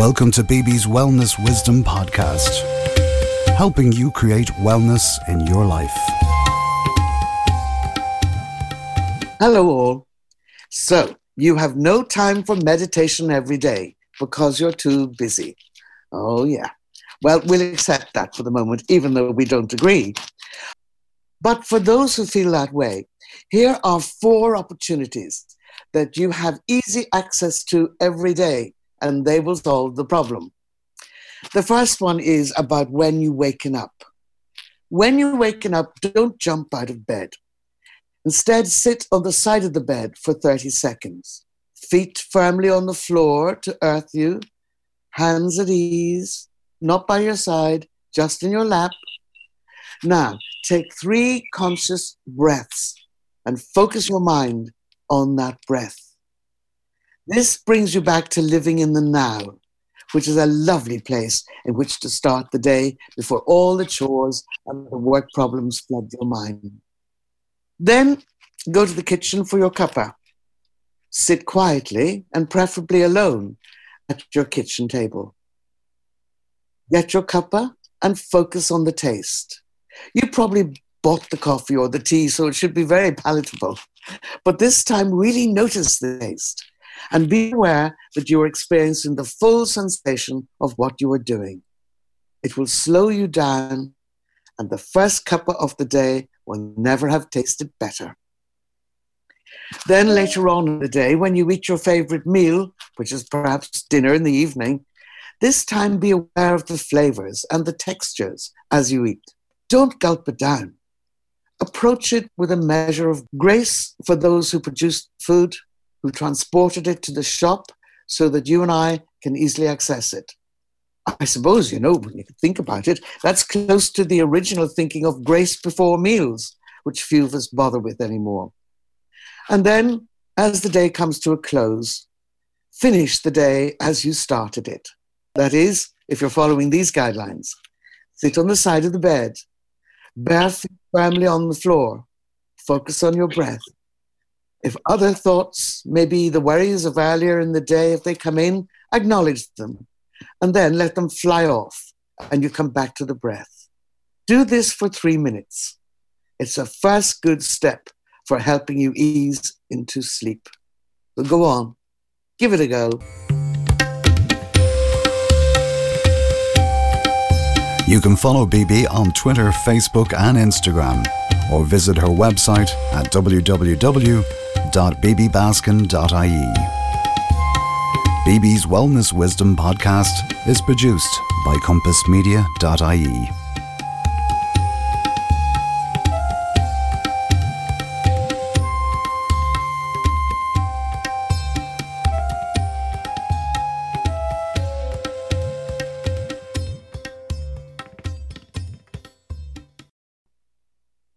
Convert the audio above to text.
Welcome to Bibi's Wellness Wisdom Podcast, helping you create wellness in your life. Hello, all. So, you have no time for meditation every day because you're too busy. Oh, yeah. Well, we'll accept that for the moment, even though we don't agree. But for those who feel that way, here are four opportunities that you have easy access to every day and they will solve the problem. The first one is about when you waken up. When you're waking up, don't jump out of bed. Instead, sit on the side of the bed for 30 seconds. Feet firmly on the floor to earth you, hands at ease, not by your side, just in your lap. Now, take three conscious breaths and focus your mind on that breath. This brings you back to living in the now, which is a lovely place in which to start the day before all the chores and the work problems flood your mind. Then go to the kitchen for your cuppa. Sit quietly and preferably alone at your kitchen table. Get your cuppa and focus on the taste. You probably bought the coffee or the tea, so it should be very palatable. But this time, really notice the taste and be aware that you are experiencing the full sensation of what you are doing. It will slow you down, and the first cuppa of the day will never have tasted better. Then later on in the day, when you eat your favorite meal, which is perhaps dinner in the evening, this time be aware of the flavors and the textures as you eat. Don't gulp it down. Approach it with a measure of grace for those who produce food who transported it to the shop so that you and I can easily access it. I suppose, you know, when you think about it, that's close to the original thinking of grace before meals, which few of us bother with anymore. And then, as the day comes to a close, finish the day as you started it. That is, if you're following these guidelines, sit on the side of the bed, bare feet firmly on the floor, focus on your breath, if other thoughts, maybe the worries of earlier in the day, if they come in, acknowledge them and then let them fly off and you come back to the breath. Do this for three minutes. It's a first good step for helping you ease into sleep. So go on, give it a go. You can follow Bibi on Twitter, Facebook, and Instagram, or visit her website at www www.bibibaskin.ie. Bibi's Wellness Wisdom podcast is produced by kompassmedia.ie.